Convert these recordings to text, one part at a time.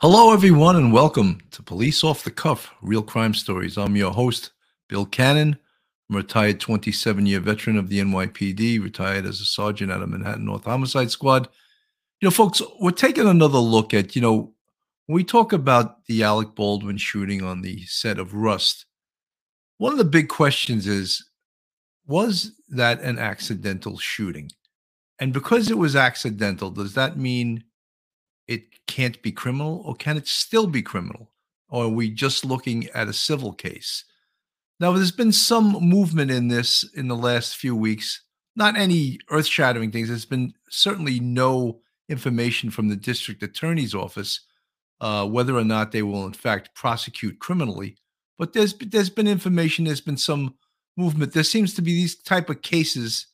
Hello, everyone, and welcome to Police Off the Cuff Real Crime Stories. I'm your host, Bill Cannon. I'm a retired 27 year veteran of the NYPD, retired as a sergeant at a Manhattan North Homicide Squad. You know, folks, we're taking another look at, you know, when we talk about the Alec Baldwin shooting on the set of Rust, one of the big questions is was that an accidental shooting? And because it was accidental, does that mean it can't be criminal or can it still be criminal? Or are we just looking at a civil case? Now, there's been some movement in this in the last few weeks, not any earth shattering things. There's been certainly no information from the district attorney's office uh, whether or not they will, in fact, prosecute criminally. But there's there's been information. There's been some movement. There seems to be these type of cases.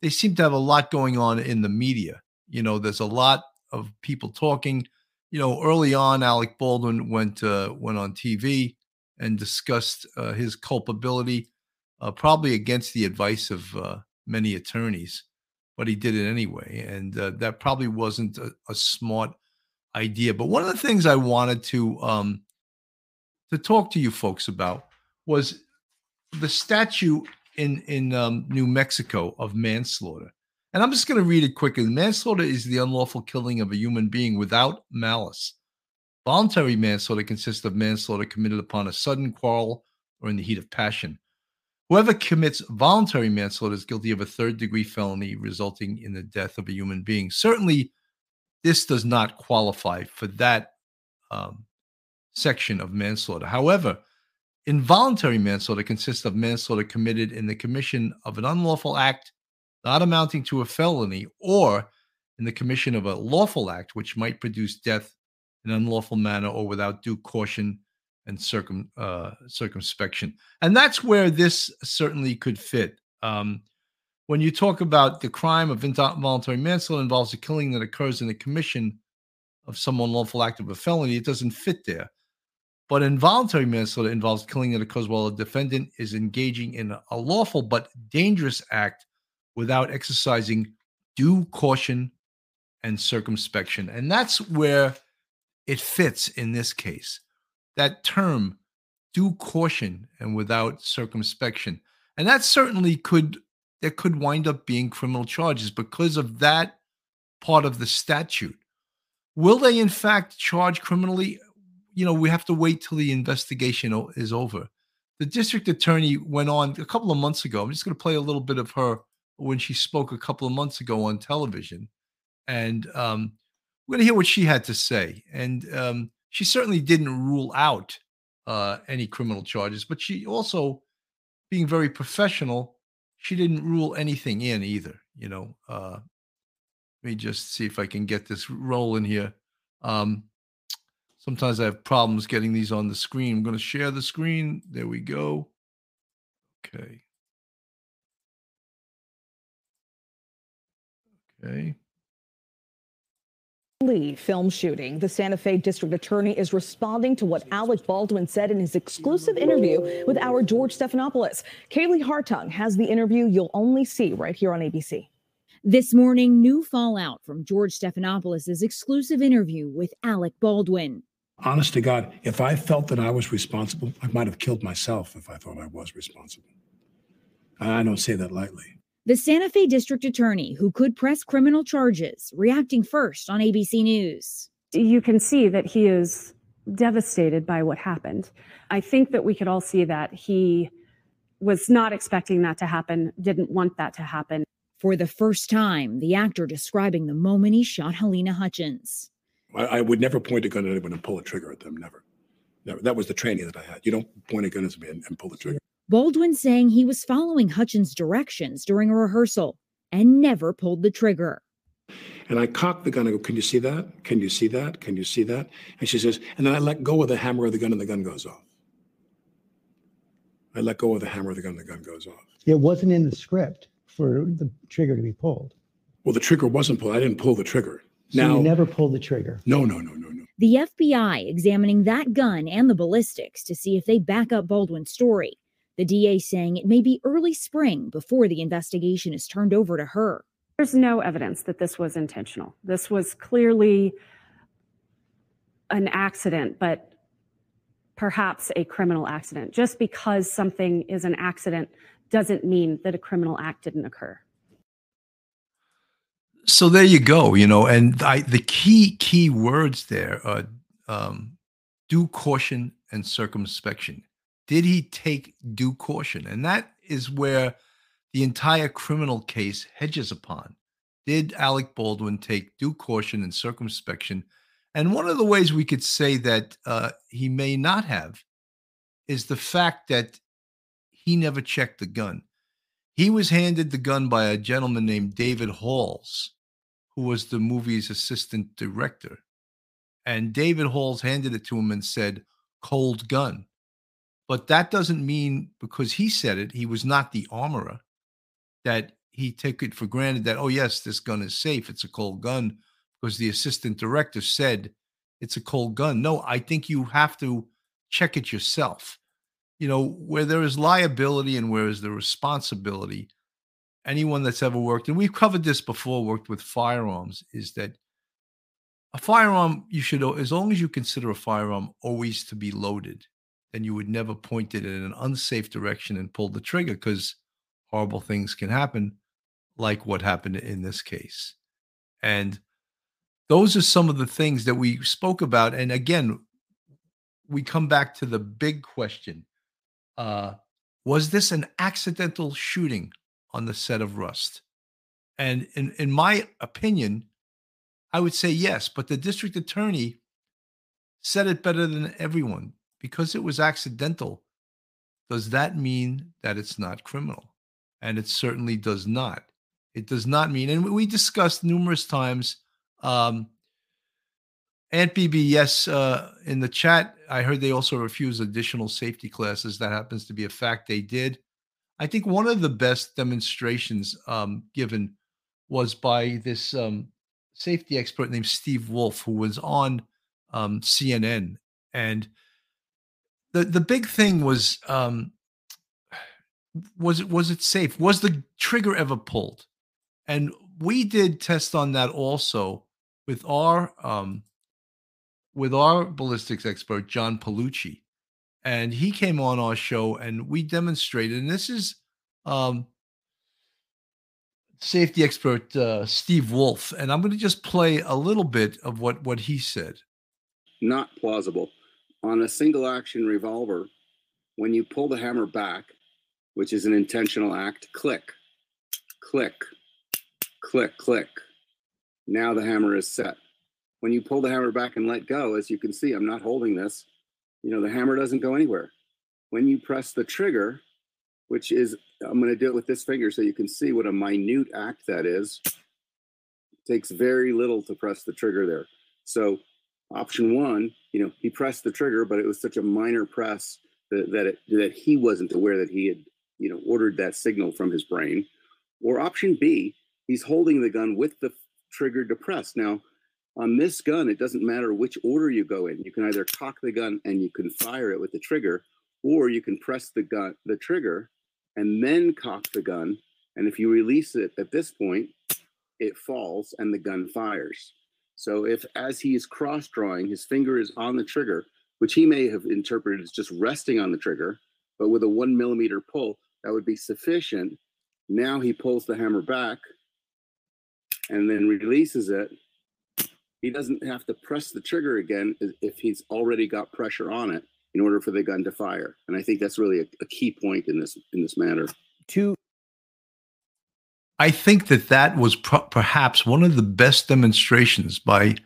They seem to have a lot going on in the media. You know, there's a lot of people talking. You know, early on, Alec Baldwin went uh, went on TV and discussed uh, his culpability, uh, probably against the advice of uh, many attorneys, but he did it anyway, and uh, that probably wasn't a, a, smart idea. But one of the things I wanted to um, to talk to you folks about was the statute in in um, New Mexico of manslaughter. And I'm just going to read it quickly. Manslaughter is the unlawful killing of a human being without malice. Voluntary manslaughter consists of manslaughter committed upon a sudden quarrel or in the heat of passion. Whoever commits voluntary manslaughter is guilty of a third degree felony resulting in the death of a human being. Certainly, this does not qualify for that um, section of manslaughter. However, involuntary manslaughter consists of manslaughter committed in the commission of an unlawful act not amounting to a felony, or in the commission of a lawful act which might produce death in an unlawful manner or without due caution and circum uh, circumspection. And that's where this certainly could fit. Um, when you talk about the crime of involuntary manslaughter involves a killing that occurs in the commission of some unlawful act of a felony, it doesn't fit there. But involuntary manslaughter involves killing that occurs while a defendant is engaging in a lawful but dangerous act without exercising due caution and circumspection. And that's where it fits in this case. That term, due caution and without circumspection. And that certainly could there could wind up being criminal charges because of that part of the statute. Will they in fact charge criminally? You know, we have to wait till the investigation is over. The district attorney went on a couple of months ago. I'm just going to play a little bit of her when she spoke a couple of months ago on television. And um, we're going to hear what she had to say. And um, she certainly didn't rule out uh, any criminal charges, but she also, being very professional, she didn't rule anything in either. You know, uh, let me just see if I can get this rolling here. Um, sometimes I have problems getting these on the screen. I'm going to share the screen. There we go. Okay. Okay. Lee film shooting. The Santa Fe district attorney is responding to what Alec Baldwin said in his exclusive interview with our George Stephanopoulos. Kaylee Hartung has the interview you'll only see right here on ABC. This morning, new fallout from George Stephanopoulos' exclusive interview with Alec Baldwin. Honest to God, if I felt that I was responsible, I might have killed myself if I thought I was responsible. I don't say that lightly. The Santa Fe district attorney, who could press criminal charges, reacting first on ABC News. You can see that he is devastated by what happened. I think that we could all see that he was not expecting that to happen, didn't want that to happen. For the first time, the actor describing the moment he shot Helena Hutchins. I, I would never point a gun at anyone and pull a trigger at them, never. never. That was the training that I had. You don't point a gun at me and, and pull the trigger. Baldwin saying he was following Hutchins' directions during a rehearsal and never pulled the trigger. And I cocked the gun. I go, Can you see that? Can you see that? Can you see that? And she says, And then I let go of the hammer of the gun and the gun goes off. I let go of the hammer of the gun and the gun goes off. It wasn't in the script for the trigger to be pulled. Well, the trigger wasn't pulled. I didn't pull the trigger. So now, you never pulled the trigger. No, no, no, no, no. The FBI examining that gun and the ballistics to see if they back up Baldwin's story. The DA saying it may be early spring before the investigation is turned over to her. There's no evidence that this was intentional. This was clearly an accident, but perhaps a criminal accident. Just because something is an accident doesn't mean that a criminal act didn't occur. So there you go. You know, and I, the key key words there are um, due caution and circumspection. Did he take due caution? And that is where the entire criminal case hedges upon. Did Alec Baldwin take due caution and circumspection? And one of the ways we could say that uh, he may not have is the fact that he never checked the gun. He was handed the gun by a gentleman named David Halls, who was the movie's assistant director. And David Halls handed it to him and said, cold gun. But that doesn't mean because he said it, he was not the armorer, that he took it for granted that, oh, yes, this gun is safe. It's a cold gun because the assistant director said it's a cold gun. No, I think you have to check it yourself. You know, where there is liability and where is the responsibility, anyone that's ever worked, and we've covered this before, worked with firearms, is that a firearm, you should, as long as you consider a firearm always to be loaded, then you would never point it in an unsafe direction and pull the trigger because horrible things can happen, like what happened in this case. And those are some of the things that we spoke about. And again, we come back to the big question uh, Was this an accidental shooting on the set of Rust? And in, in my opinion, I would say yes, but the district attorney said it better than everyone because it was accidental. Does that mean that it's not criminal? And it certainly does not. It does not mean, and we discussed numerous times. Um, Aunt BB, yes, uh, in the chat, I heard they also refused additional safety classes. That happens to be a fact they did. I think one of the best demonstrations um, given was by this um, safety expert named Steve Wolf, who was on um, CNN. And the the big thing was um, was it was it safe? Was the trigger ever pulled? And we did test on that also with our um, with our ballistics expert John Palucci, and he came on our show and we demonstrated. And this is um, safety expert uh, Steve Wolf, and I'm going to just play a little bit of what what he said. Not plausible on a single action revolver. When you pull the hammer back, which is an intentional act, click, click, click, click. Now the hammer is set. When you pull the hammer back and let go, as you can see, I'm not holding this. You know the hammer doesn't go anywhere. When you press the trigger, which is, I'm going to do it with this finger so you can see what a minute act that is. It takes very little to press the trigger there. So option one, you know, he pressed the trigger, but it was such a minor press that, that, it, that he wasn't aware that he had, you know, ordered that signal from his brain. Or option B, he's holding the gun with the trigger depressed. Now, on this gun, it doesn't matter which order you go in. You can either cock the gun and you can fire it with the trigger, or you can press the gun, the trigger, and then cock the gun. And if you release it at this point, it falls and the gun fires. So if as he is cross drawing, his finger is on the trigger, which he may have interpreted as just resting on the trigger, but with a one millimeter pull, that would be sufficient. Now he pulls the hammer back and then releases it. He doesn't have to press the trigger again if he's already got pressure on it in order for the gun to fire. And I think that's really a, a key point in this in this matter. Two. I think that that was perhaps one of the best demonstrations by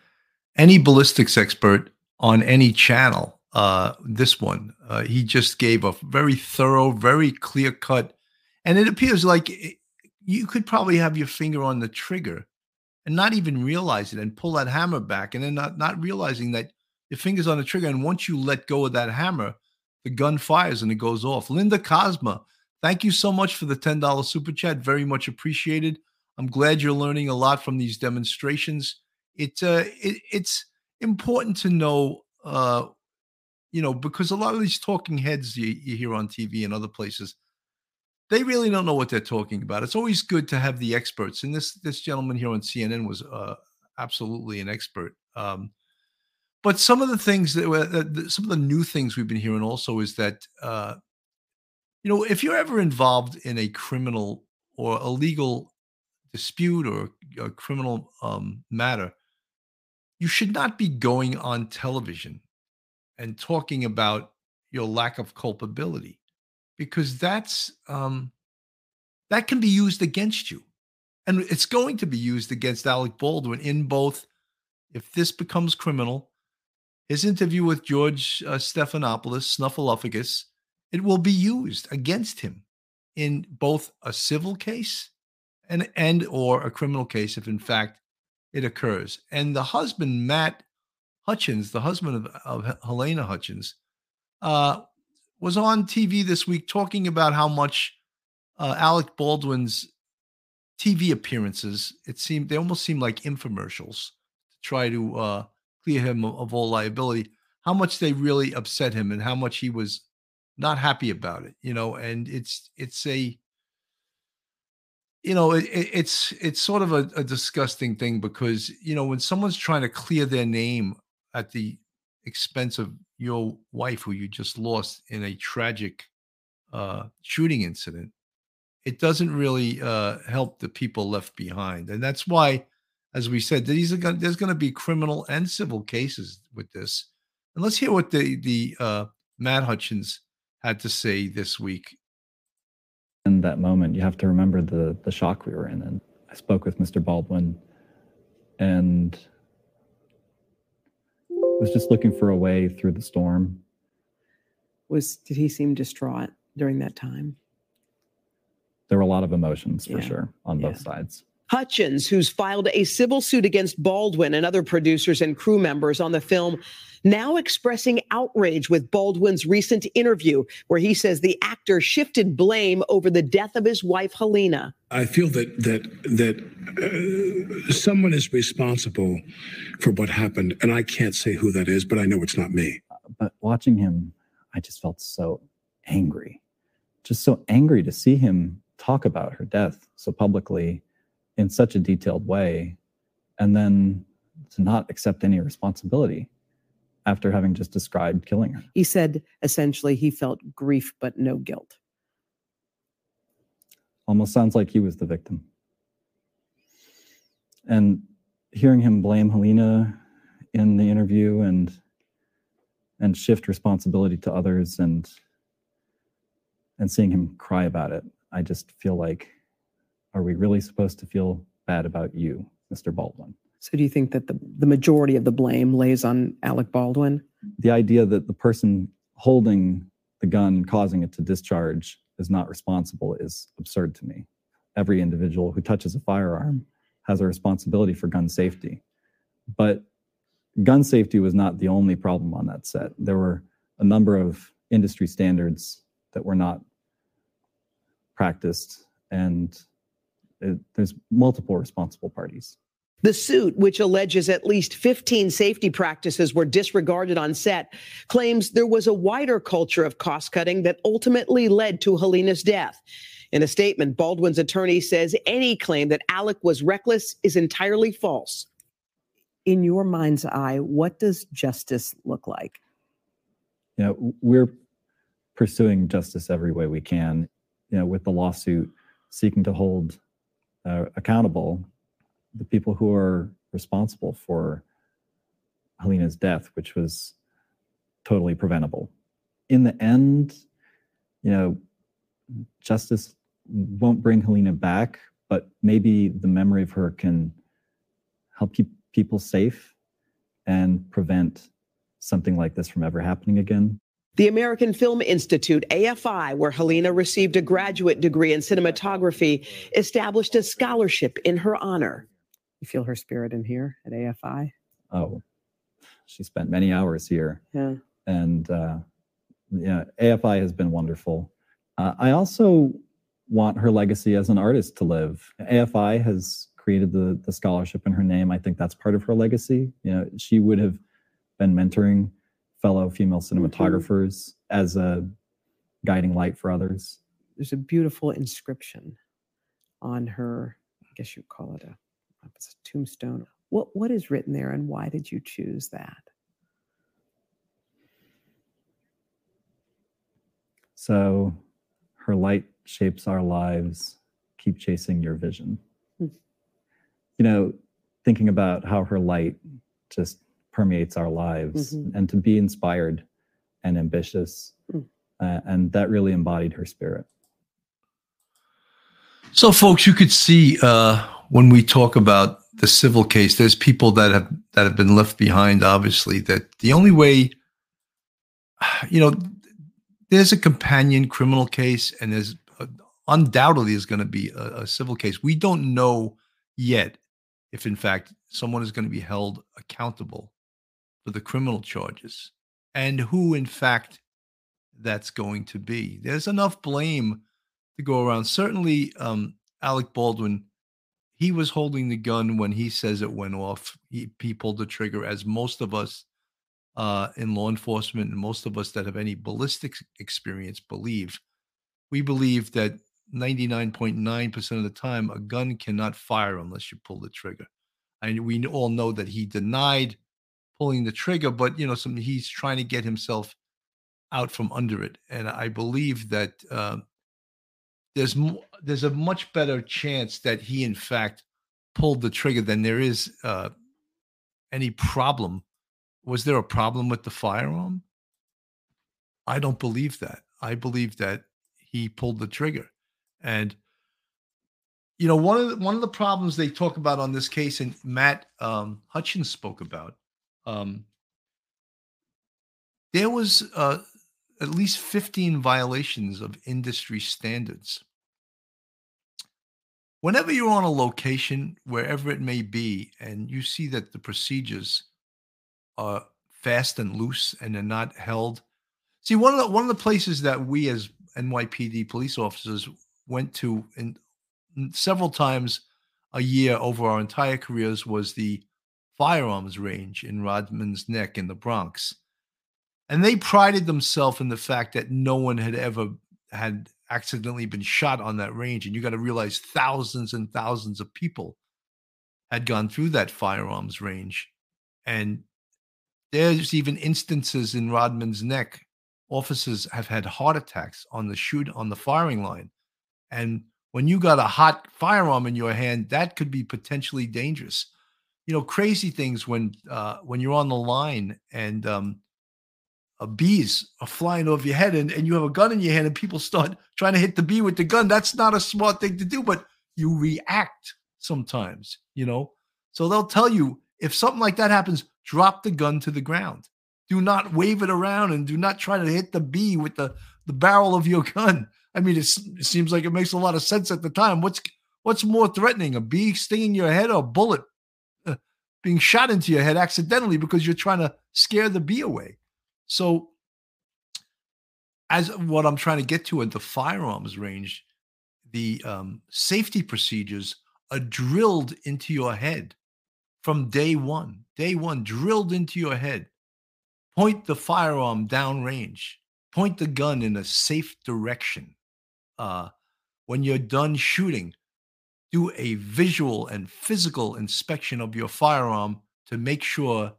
any ballistics expert on any channel. Uh, this one, uh, he just gave a very thorough, very clear cut, and it appears like it, you could probably have your finger on the trigger and not even realize it, and pull that hammer back, and then not not realizing that your fingers on the trigger, and once you let go of that hammer, the gun fires and it goes off. Linda Cosma, thank you so much for the $10 super chat. Very much appreciated. I'm glad you're learning a lot from these demonstrations. It, uh, it it's important to know, uh, you know, because a lot of these talking heads you, you hear on TV and other places, they really don't know what they're talking about. It's always good to have the experts, and this this gentleman here on CNN was uh, absolutely an expert. Um, but some of the things that, were, that some of the new things we've been hearing also is that uh, you know if you're ever involved in a criminal or a legal dispute or a criminal um, matter, you should not be going on television and talking about your lack of culpability because that's um, that can be used against you. And it's going to be used against alec baldwin in both if this becomes criminal his interview with george uh, stephanopoulos snuffleupagus it will be used against him in both a civil case and and or a criminal case if in fact it occurs. And the husband matt hutchins the husband of, of helena hutchins uh, was on tv this week talking about how much uh, alec baldwin's tv appearances it seemed they almost seemed like infomercials to try to uh, clear him of, of all liability how much they really upset him and how much he was not happy about it you know and it's it's a you know it, it's it's sort of a, a, disgusting thing because you know when someone's trying to clear their name at the expense of your wife who you just lost in a tragic uh, shooting incident it doesn't really uh, help the people left behind. And that's why as we said these are gonna, there's going to be criminal and civil cases with this. And let's hear what the the uh, matt hutchins had to say this week in that moment, you have to remember the the shock we were in. And I spoke with Mr. Baldwin, and was just looking for a way through the storm. Was did he seem distraught during that time? There were a lot of emotions for Yeah. sure on both Yeah. sides. Hutchins, who's filed a civil suit against Baldwin and other producers and crew members on the film, now expressing outrage with Baldwin's recent interview, where he says the actor shifted blame over the death of his wife, Helena. I feel that that that uh, someone is responsible for what happened, and I can't say who that is, but I know it's not me. But watching him, I just felt so angry. Just so angry to see him talk about her death so publicly in such a detailed way, and then to not accept any responsibility after having just described killing her. He said essentially he felt grief but no guilt. almost sounds like he was the victim. And hearing him blame Helena in the interview and and shift responsibility to others and and seeing him cry about it, I just feel like, are we really supposed to feel bad about you, Mr. Baldwin? So do you think that the, the majority of the blame lays on Alec Baldwin? The idea that the person holding the gun, causing it to discharge, is not responsible is absurd to me. Every individual who touches a firearm has a responsibility for gun safety. But gun safety was not the only problem on that set. There were a number of industry standards that were not practiced, and Uh, there's multiple responsible parties. The suit, which alleges at least 15 safety practices were disregarded on set, claims there was a wider culture of cost cutting that ultimately led to Helena's death. In a statement, Baldwin's attorney says any claim that Alec was reckless is entirely false. In your mind's eye, what does justice look like? you know, we're pursuing justice every way we can, you know, with the lawsuit seeking to hold uh, accountable the people who are responsible for Helena's death, which was totally preventable. In the end, you know, justice won't bring Helena back, but maybe the memory of her can help keep people safe and prevent something like this from ever happening again. The American Film Institute, AFI, where Helena received a graduate degree in cinematography, established a scholarship in her honor. You feel her spirit in here at AFI? Oh, she spent many hours here. Yeah. and uh, yeah, AFI has been wonderful. Uh, I also want her legacy as an artist to live. AFI has created the the scholarship in her name. I think that's part of her legacy. You know, she would have been mentoring fellow female mm-hmm. cinematographers mm-hmm. as a guiding light for others. There's a beautiful inscription on her, I guess you call it a, it's a tombstone. What what is written there and why did you choose that? So her light shapes our lives. Keep chasing your vision. Hmm. You know, thinking about how her light just permeates our lives Mhm. and to be inspired and ambitious. Hmm. Uh, and that really embodied her spirit. So, folks, you could see uh, when we talk about the civil case, there's people that have that have been left behind. Obviously, that the only way, you know, there's a companion criminal case, and there's uh, undoubtedly is going to be a, a civil case. We don't know yet if, in fact, someone is going to be held accountable for the criminal charges, and who, in fact, that's going to be. There's enough blame to go around. Certainly, um, Alec Baldwin, he was holding the gun when he says it went off. He, he pulled the trigger, as most of us uh, in law enforcement and most of us that have any ballistics experience believe. We believe that 99.9% of the time, a gun cannot fire unless you pull the trigger. And we all know that he denied pulling the trigger, but you know, some he's trying to get himself out from under it. And I believe that uh, there's there's a much better chance that he in fact pulled the trigger than there is uh, any problem. Was there a problem with the firearm? I don't believe that. I believe that he pulled the trigger, and you know one of the, one of the problems they talk about on this case, and Matt um, Hutchins spoke about. Um, there was uh, at least 15 violations of industry standards. Whenever you're on a location, wherever it may be, and you see that the procedures are fast and loose and they're not held. See, one of the one of the places that we as NYPD police officers went to in several times a year over our entire careers was the firearms range in Rodman's Neck in the Bronx. And they prided themselves in the fact that no one had ever had accidentally been shot on that range. And you got to realize thousands and thousands of people had gone through that firearms range. And there's even instances in Rodman's Neck, officers have had heart attacks on the shoot on the firing line. And when you got a hot firearm in your hand, that could be potentially dangerous. You know, crazy things when uh, when you're on the line and um, uh, bees are flying over your head and, and you have a gun in your hand and people start trying to hit the bee with the gun. That's not a smart thing to do, but you react sometimes, you know. So they'll tell you if something like that happens, drop the gun to the ground. Do not wave it around and do not try to hit the bee with the, the barrel of your gun. I mean, it seems like it makes a lot of sense at the time. What's what's more threatening, a bee stinging your head or a bullet being shot into your head accidentally because you're trying to scare the bee away? So, as what I'm trying to get to at the firearms range, the um, safety procedures are drilled into your head from day one. Day one, drilled into your head. Point the firearm downrange. Point the gun in a safe direction. Uh, when you're done shooting, do a visual and physical inspection of your firearm to make sure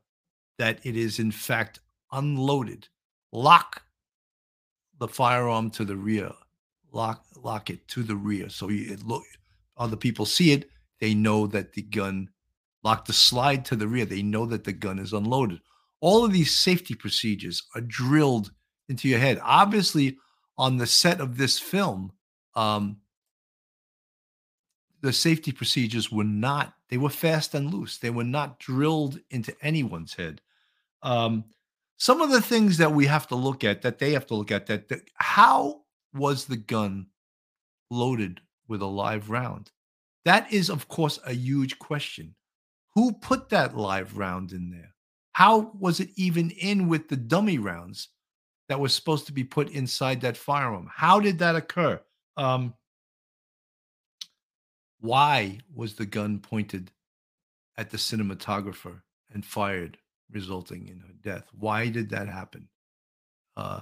that it is in fact unloaded. Lock the firearm to the rear. Lock lock it to the rear so you look other people see it. They know that the gun lock the slide to the rear. They know that the gun is unloaded. All of these safety procedures are drilled into your head. Obviously, on the set of this film, um, the safety procedures were not, they were fast and loose. They were not drilled into anyone's head. Um, some of the things that we have to look at, that they have to look at, that, that how was the gun loaded with a live round? That is, of course, a huge question. Who put that live round in there? How was it even in with the dummy rounds that was supposed to be put inside that firearm? How did that occur? Um, why was the gun pointed at the cinematographer and fired, resulting in her death? Why did that happen? Uh,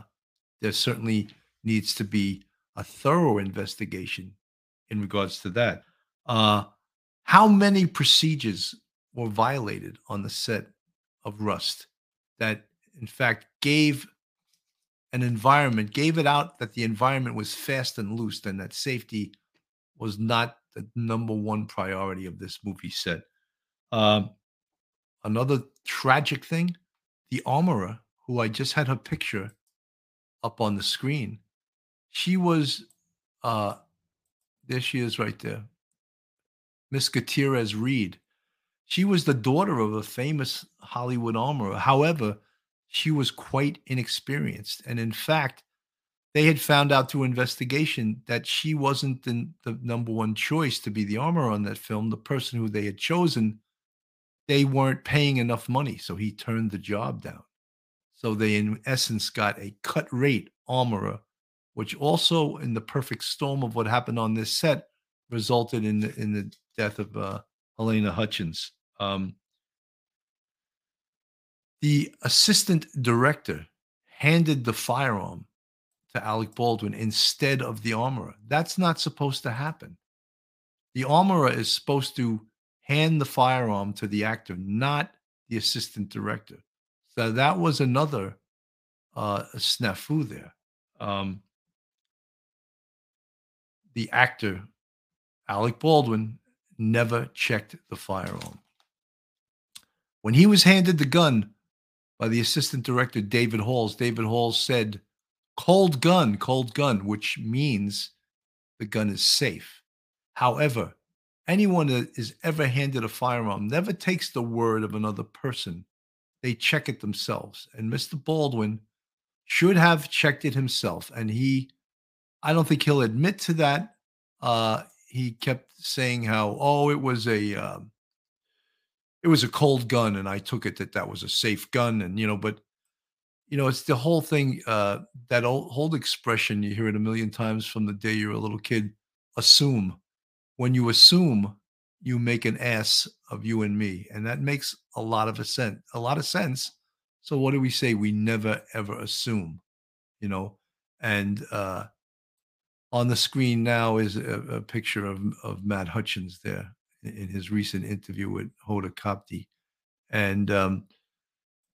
there certainly needs to be a thorough investigation in regards to that. Uh, how many procedures were violated on the set of Rust that, in fact, gave an environment, gave it out that the environment was fast and loose and that safety was not the number one priority of this movie set. Um, another tragic thing the armorer, who I just had her picture up on the screen, she was, uh, there she is right there, Miss Gutierrez Reed. She was the daughter of a famous Hollywood armorer. However, she was quite inexperienced. And in fact, they had found out through investigation that she wasn't the, the number one choice to be the armorer on that film. The person who they had chosen, they weren't paying enough money. So he turned the job down. So they, in essence, got a cut rate armorer, which also, in the perfect storm of what happened on this set, resulted in the, in the death of uh, Halyna Hutchins. Um, the assistant director handed the firearm to Alec Baldwin instead of the armorer. That's not supposed to happen. The armorer is supposed to hand the firearm to the actor, not the assistant director. So that was another uh, snafu there. Um, the actor, Alec Baldwin, never checked the firearm. When he was handed the gun by the assistant director, David Halls, David Halls said, cold gun, cold gun, which means the gun is safe. However, anyone that is ever handed a firearm never takes the word of another person. They check it themselves. And Mr. Baldwin should have checked it himself. And he, I don't think he'll admit to that. Uh, he kept saying how, oh, it was a, um, it was a cold gun, and I took it that that was a safe gun, and you know, but you know, it's the whole thing. Uh, that old, whole expression you hear it a million times from the day you're a little kid. Assume. When you assume, you make an ass of you and me, and that makes a lot of a sense. A lot of sense. So what do we say? We never ever assume, you know, and uh, on the screen now is a, a picture of, of Matt Hutchins there in his recent interview with Hoda Kotb. And um,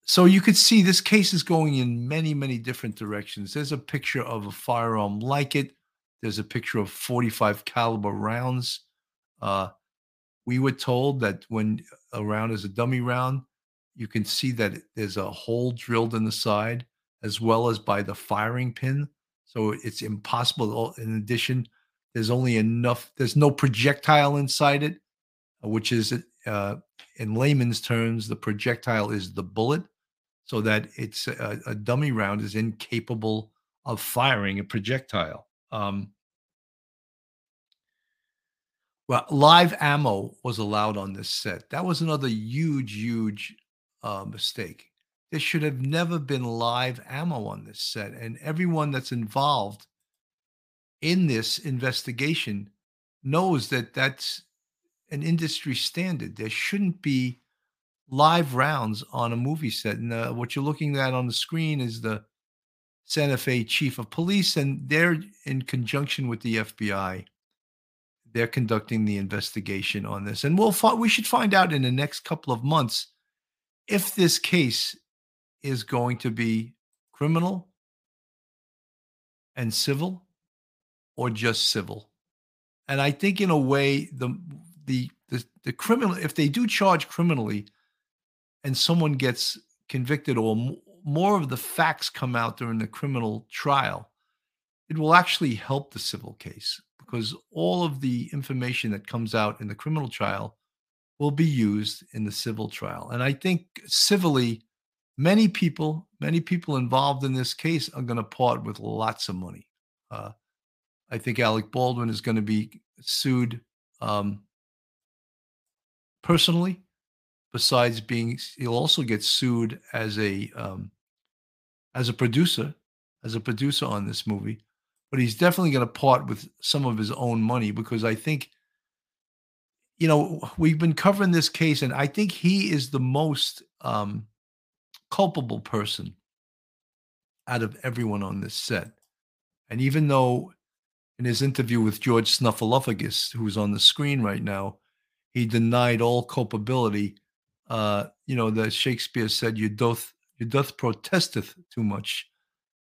so you could see this case is going in many, many different directions. There's a picture of a firearm like it. There's a picture of 45 caliber rounds. Uh, we were told that when a round is a dummy round, you can see that there's a hole drilled in the side as well as by the firing pin. So it's impossible. In addition, there's only enough, there's no projectile inside it, which is, uh, in layman's terms, the projectile is the bullet, so that it's a, a dummy round is incapable of firing a projectile. Um, well, live ammo was allowed on this set. That was another huge, huge uh, mistake. There should have never been live ammo on this set. And everyone that's involved in this investigation knows that that's an industry standard. There shouldn't be live rounds on a movie set. And uh, what you're looking at on the screen is the Santa Fe chief of police, and they're in conjunction with the FBI. They're conducting the investigation on this, and we'll fi- we should find out in the next couple of months if this case is going to be criminal and civil or just civil. And I think in a way the the the, the criminal if they do charge criminally and someone gets convicted or more of the facts come out during the criminal trial, it will actually help the civil case because all of the information that comes out in the criminal trial will be used in the civil trial. And I think civilly many people, many people involved in this case are going to part with lots of money. Uh, I think Alec Baldwin is going to be sued um, personally. Besides being, he'll also get sued as a um, as a producer, as a producer on this movie. But he's definitely going to part with some of his own money because I think, you know, we've been covering this case, and I think he is the most um, culpable person out of everyone on this set. And even though in his interview with George Snuffleupagus, who's on the screen right now, he denied all culpability. Uh, you know, that Shakespeare said, "You doth, you doth protesteth too much."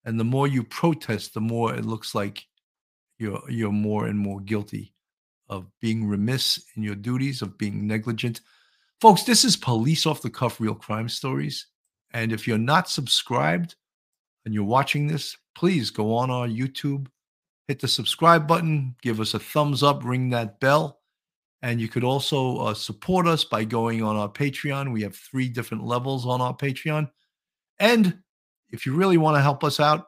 And the more you protest, the more it looks like you're you're more and more guilty of being remiss in your duties, of being negligent. Folks, this is police off the cuff real crime stories. And if you're not subscribed and you're watching this, please go on our YouTube, hit the subscribe button, give us a thumbs up, ring that bell. And you could also uh, support us by going on our Patreon. We have three different levels on our Patreon. And if you really want to help us out,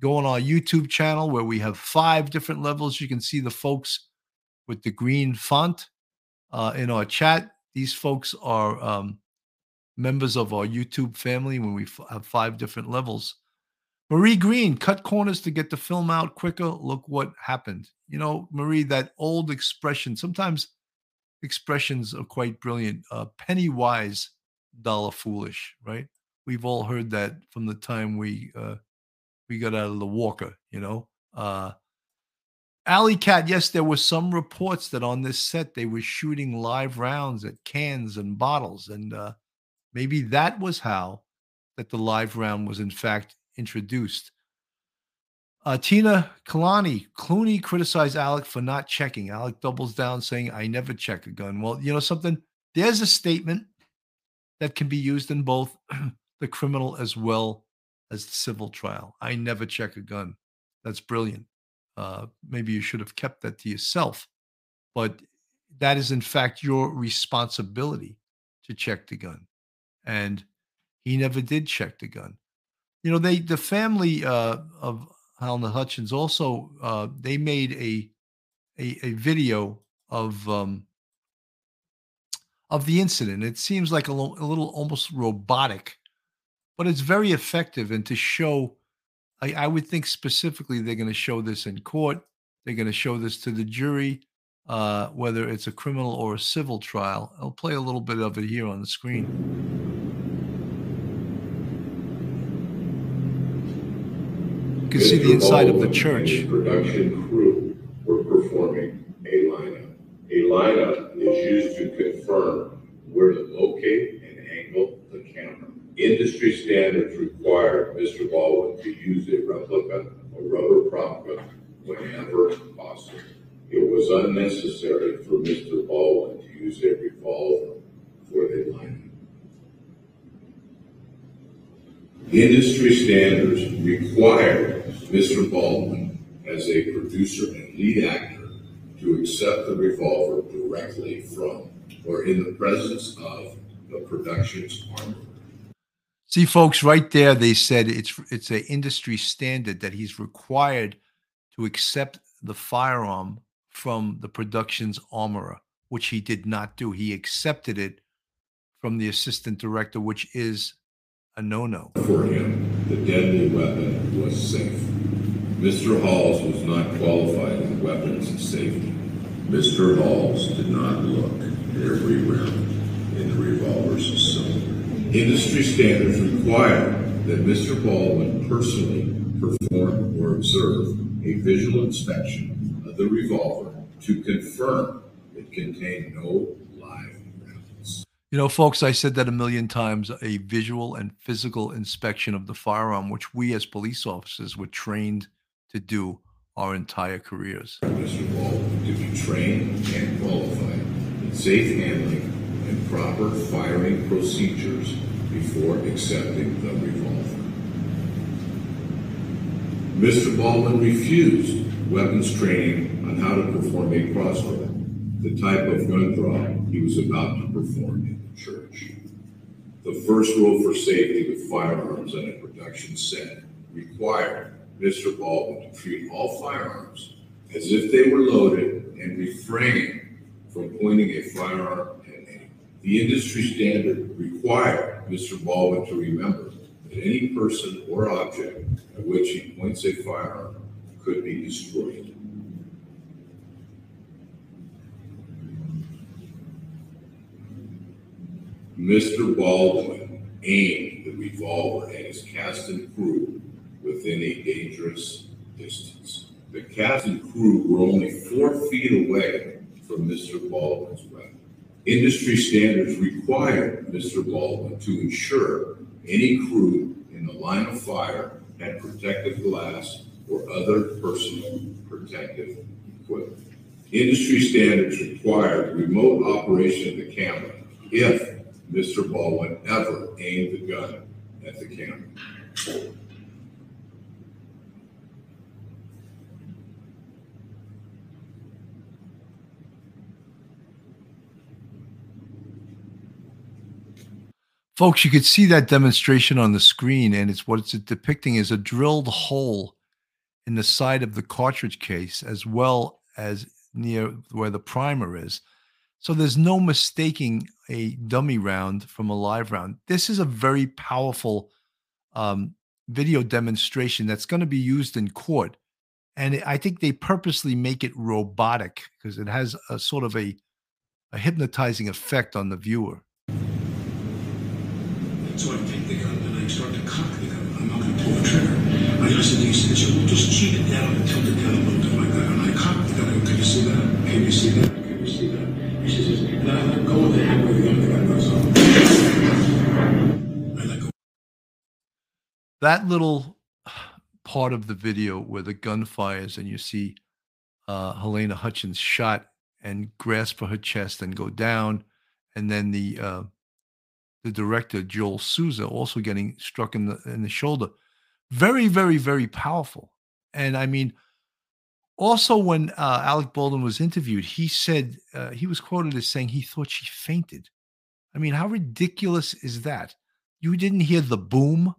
go on our YouTube channel where we have five different levels. You can see the folks with the green font uh, in our chat. These folks are um, members of our YouTube family when we f- have five different levels. Marie Green, cut corners to get the film out quicker. Look what happened. You know, Marie, that old expression, sometimes expressions are quite brilliant. Uh, penny wise, dollar foolish, right? We've all heard that from the time we uh, we got out of the Walker, you know. Uh, Alley Cat, yes, there were some reports that on this set they were shooting live rounds at cans and bottles, and uh, maybe that was how that the live round was in fact introduced. Uh, Tina Kalani, Clooney criticized Alec for not checking. Alec doubles down, saying, "I never check a gun." Well, you know something. There's a statement that can be used in both the criminal as well as the civil trial. I never check a gun. That's brilliant. Uh, maybe you should have kept that to yourself, but that is in fact your responsibility to check the gun. And he never did check the gun. You know, they the family uh, of Halyna Hutchins also uh, they made a a, a video of um, of the incident. It seems like a, lo- a little almost robotic, but it's very effective. And to show, I, I would think specifically they're going to show this in court. They're going to show this to the jury, uh, whether it's a criminal or a civil trial. I'll play a little bit of it here on the screen. Can see the inside of the church. Production crew were performing a lineup. A lineup is used to confirm where to locate and angle the camera. Industry standards require Mr. Baldwin to use a replica or rubber prop whenever possible. It was unnecessary for Mr. Baldwin to use a revolver for the lineup. Industry standards require Mr. Baldwin, as a producer and lead actor, to accept the revolver directly from or in the presence of the production's armor. See, folks, right there, they said it's it's an industry standard that he's required to accept the firearm from the production's armorer, which he did not do. He accepted it from the assistant director, which is a no-no. For him, the deadly weapon was safe. Mr. Halls was not qualified in weapons safety. Mr. Halls did not look every round in the revolver's cylinder. Industry standards require that Mr. Baldwin personally perform or observe a visual inspection of the revolver to confirm it contained no. You know, folks, I said that a million times a visual and physical inspection of the firearm, which we as police officers were trained to do our entire careers. Mr. Baldwin to be trained and qualified in safe handling and proper firing procedures before accepting the revolver. Mr. Baldwin refused weapons training on how to perform a cross draw, the type of gun he was about to perform in the church. The first rule for safety with firearms on a production set required Mr. Baldwin to treat all firearms as if they were loaded and refrain from pointing a firearm at anyone. The industry standard required Mr. Baldwin to remember that any person or object at which he points a firearm could be destroyed. Mr. Baldwin aimed the revolver at his cast and crew within a dangerous distance. The cast and crew were only four feet away from Mr. Baldwin's weapon. Industry standards required Mr. Baldwin to ensure any crew in the line of fire had protective glass or other personal protective equipment. Industry standards require remote operation of the camera if Mr. Baldwin ever aimed the gun at the camera. Folks, you could see that demonstration on the screen, and it's what it's depicting is a drilled hole in the side of the cartridge case, as well as near where the primer is. So there's no mistaking a dummy round from a live round. This is a very powerful um, video demonstration that's going to be used in court. And I think they purposely make it robotic because it has a sort of a, a hypnotizing effect on the viewer. So I take the gun and I start to cock the gun. I'm not going to pull the trigger. I listen to you say, so just cheat it down and tilt it down a little bit like that. And I cock the gun. Can you see that? Can you see that? Can you see that? That little part of the video where the gun fires and you see uh, Halyna Hutchins shot and grasp for her chest and go down, and then the uh, the director Joel Souza also getting struck in the in the shoulder. Very, very, very powerful. And I mean, also when uh, Alec Baldwin was interviewed, he said uh, he was quoted as saying he thought she fainted. I mean, how ridiculous is that? You didn't hear the boom.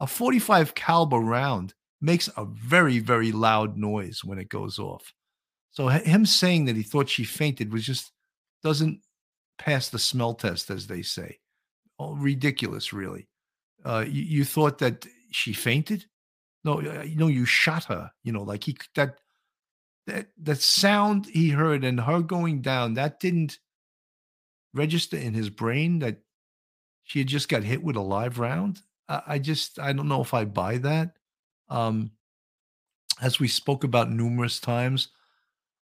A 45 caliber round makes a very, very loud noise when it goes off. So him saying that he thought she fainted was just doesn't pass the smell test, as they say oh, ridiculous, really. Uh, you, you, thought that she fainted? No, you you shot her. You know, like he that that that sound he heard and her going down that didn't register in his brain that she had just got hit with a live round. I, I just I don't know if I buy that. Um, as we spoke about numerous times,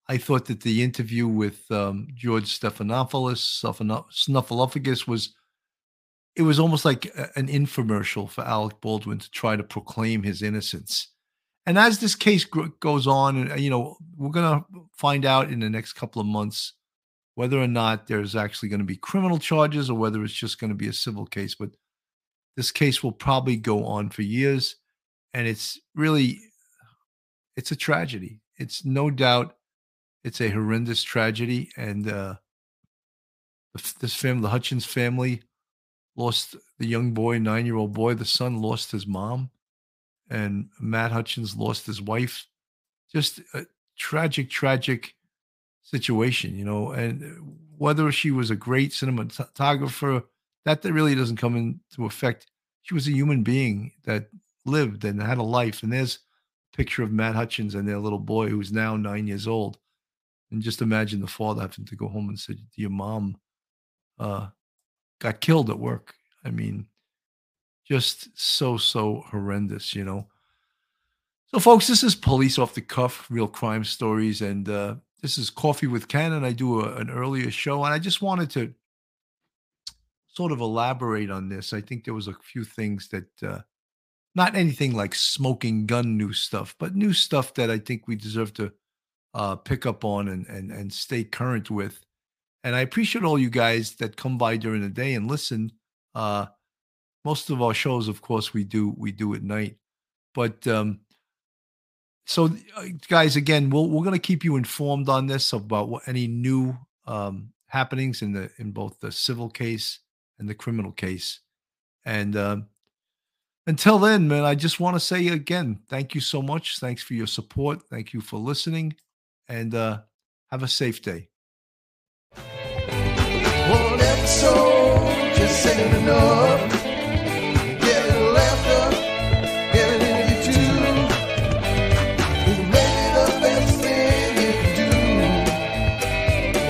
I thought that the interview with um, George Stephanopoulos, Snuffleupagus, was it was almost like a, an infomercial for Alec Baldwin to try to proclaim his innocence. And as this case goes on, and uh, you know, we're going to find out in the next couple of months whether or not there's actually going to be criminal charges or whether it's just going to be a civil case. But this case will probably go on for years, and it's really, it's a tragedy. It's no doubt, it's a horrendous tragedy, and uh, this family, the Hutchins family, lost the young boy, nine year old boy. The son lost his mom, and Matt Hutchins lost his wife. Just a tragic, tragic situation, you know. And whether she was a great cinematographer, that really doesn't come into effect. She was a human being that lived and had a life. And there's a picture of Matt Hutchins and their little boy who's now nine years old. And just imagine the father having to go home and say your mom, uh, got killed at work. I mean, just so, so horrendous, you know. So, folks, this is Police Off the Cuff, Real Crime Stories. And uh, this is Coffee with Ken. And I do a, an earlier show, and I just wanted to sort of elaborate on this. I think there was a few things that, uh, not anything like smoking gun new stuff, but new stuff that I think we deserve to uh, pick up on and, and, and stay current with. And I appreciate all you guys that come by during the day and listen. Uh, most of our shows, of course, we do we do at night. But um, so, uh, guys, again, we'll, we're going to keep you informed on this about what any new um, happenings in the in both the civil case and the criminal case. And um, until then, man, I just want to say again, thank you so much. Thanks for your support. Thank you for listening, and uh, have a safe day. One episode just ain't enough.